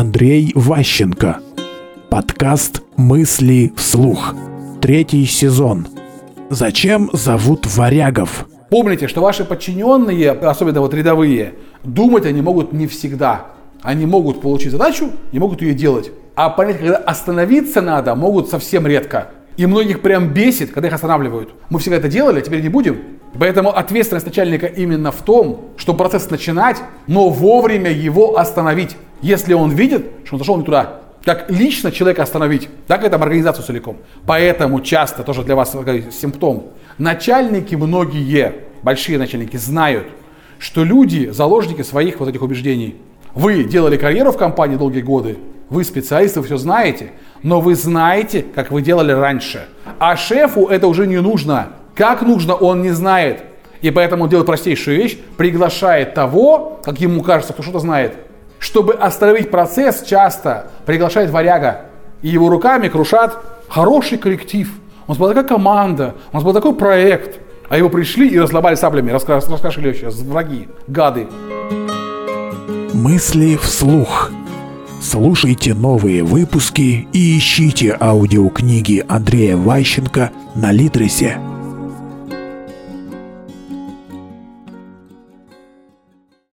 Андрей Ващенко. Подкаст «Мысли вслух». Третий сезон. Зачем зовут варягов? Помните, что ваши подчиненные, особенно вот рядовые, думать они могут не всегда. Они могут получить задачу и могут ее делать. А понять, когда остановиться надо, могут совсем редко. И многих прям бесит, когда их останавливают. Мы всегда это делали, а теперь не будем. Поэтому ответственность начальника именно в том, что процесс начинать, но вовремя его остановить. Если он видит, что он зашел не туда. Как лично человека остановить, так и там организацию целиком. Поэтому часто, тоже для вас симптом, начальники многие, большие начальники, знают, что люди заложники своих вот этих убеждений. Вы делали карьеру в компании долгие годы, вы специалисты, вы все знаете, но вы знаете, как вы делали раньше. А шефу это уже не нужно. Как нужно, он не знает. И поэтому он делает простейшую вещь, приглашает того, как ему кажется, кто что-то знает. Чтобы остановить процесс, часто приглашает варяга. И его руками крушат хороший коллектив. У нас была такая команда, у нас был такой проект. А его пришли и разломали саблями, раскашили вообще, враги, гады. Мысли вслух. Слушайте новые выпуски и ищите аудиокниги Андрея Ващенко на Литресе.